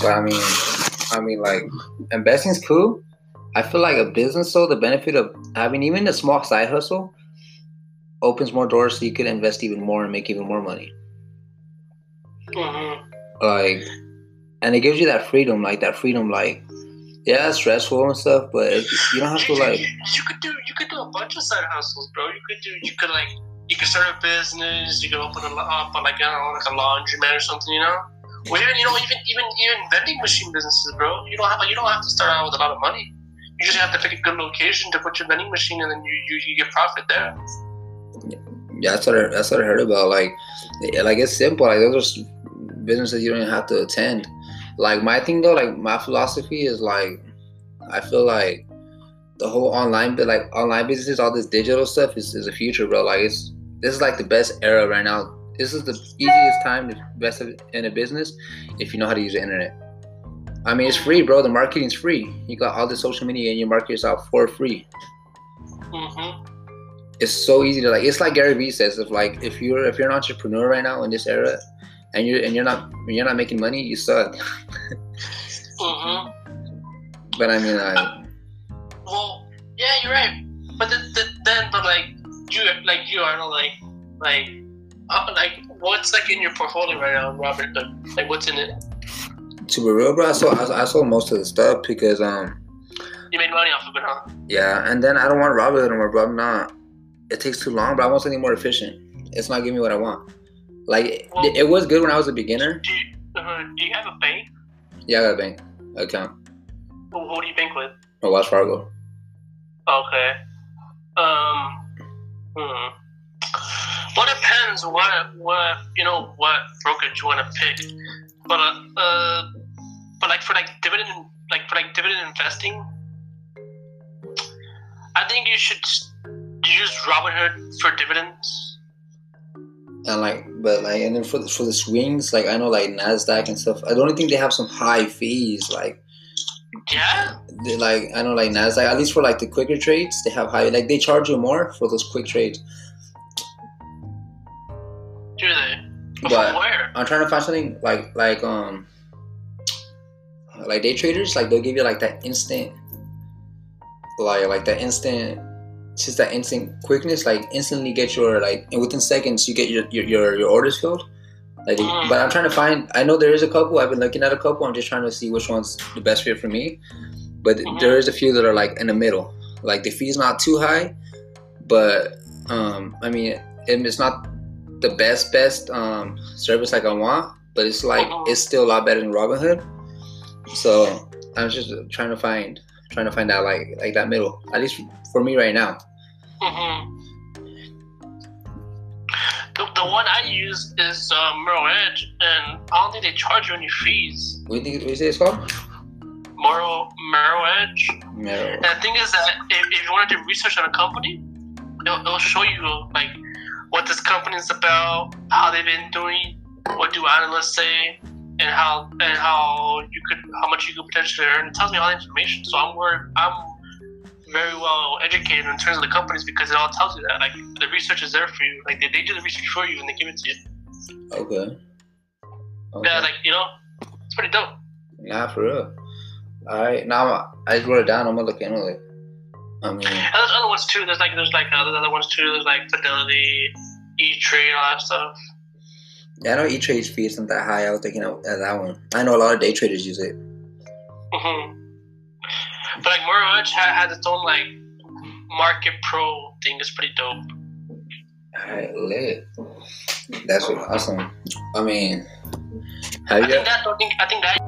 But I mean, I mean, like investing's cool. I feel like a business, though, the benefit of having even a small side hustle opens more doors so you could invest even more and make even more money. Mm-hmm. Like, and it gives you that freedom, like that freedom, like, yeah, it's stressful and stuff, but it, you don't have to like. you, you could do you could do a bunch of side hustles, bro. You could do you could like you could start a business. You could open a, up like I don't know, like a laundromat or something, you know. Even you know even even even vending machine businesses, bro. You don't have you don't have to start out with a lot of money. You just have to pick a good location to put your vending machine, and then you you, you get profit there. Yeah, that's what I, that's what I heard about. Like, like it's simple. Like those are businesses you don't even have to attend. Like my thing though, like my philosophy is like, I feel like the whole online, but like online businesses, all this digital stuff is, is the future, bro. Like it's this is like the best era right now. This is the easiest time to invest in a business if you know how to use the internet. I mean, it's free, bro. The marketing's free. You got all the social media and you market yourself for free. Mm-hmm. it's so easy to like it's like Gary Vee says if like if you're if you're an entrepreneur right now in this era and you're and you're not you're not making money you suck Mm-hmm. but I mean like Well, yeah, you're right. But then, then, then but like you, like you are not like, like, uh, like what's like in your portfolio right now, Robert? Like, like what's in it? to be real bro I sold, I sold most of the stuff because um You made money off of it, huh? yeah and then I don't want Robinhood anymore bro I'm not it takes too long bro I want something more efficient it's not giving me what I want like it, it was good when I was a beginner Do you, uh, do you have a bank? yeah I got a bank account Who, who do you bank with? or Wells Fargo Okay. Um. Hmm. Well, it depends what what you know what brokerage you want to pick, but uh, but like for like dividend like for like dividend investing, I think you should use Robinhood for dividends. and like but like and then for the, for the swings like I know like Nasdaq and stuff I don't think they have some high fees like Yeah. they, like I know like Nasdaq at least for like the quicker trades they have high like they charge you more for those quick trades. But But- where? I'm trying to find something like like um like day traders like they'll give you like that instant like like that instant just that instant quickness like instantly get your like and within seconds you get your your your, your orders filled. Like, Mm. but I'm trying to find. I know there is a couple. I've been looking at a couple. I'm just trying to see which one's the best fit for me. But Mhm. there is a few that are like in the middle. Like the fee's not too high, but um, I mean, it- it's not the best best um service like I want. But it's like Mhm. it's still a lot better than Robinhood. So I'm just trying to find trying to find out like like that middle. At least for me right now. hmm The, the one I use is uh, Merrill Edge, and I don't think they charge you any fees. What do you think? What do you say it's called? Merrill Merrill Edge. Merrill. And the thing is that if, if you want to do research on a company, it'll, it'll show you like what this company is about, how they've been doing, what do analysts say, and how and how you could how much you could potentially earn. It tells me all the information. So I'm wor- I'm very well educated in terms of the companies because it all tells you that. Like the research is there for you. Like they, they do the research for you and they give it to you. Okay. okay. Yeah, like you know, it's pretty dope. Nah, for real. All right, now I just wrote it down. I'm gonna look into it. I mean, And there's other ones too. There's like there's like other other ones too. There's like Fidelity, E Trade, all that stuff. yeah, I know E-Trade's fee isn't that high. I was thinking of of that one. I know a lot of day traders use it. hmm But like Merrill Edge ha- has its own like Market Pro thing. It's pretty dope. All right, lit. That's awesome. I mean, I have you? think that I think I think that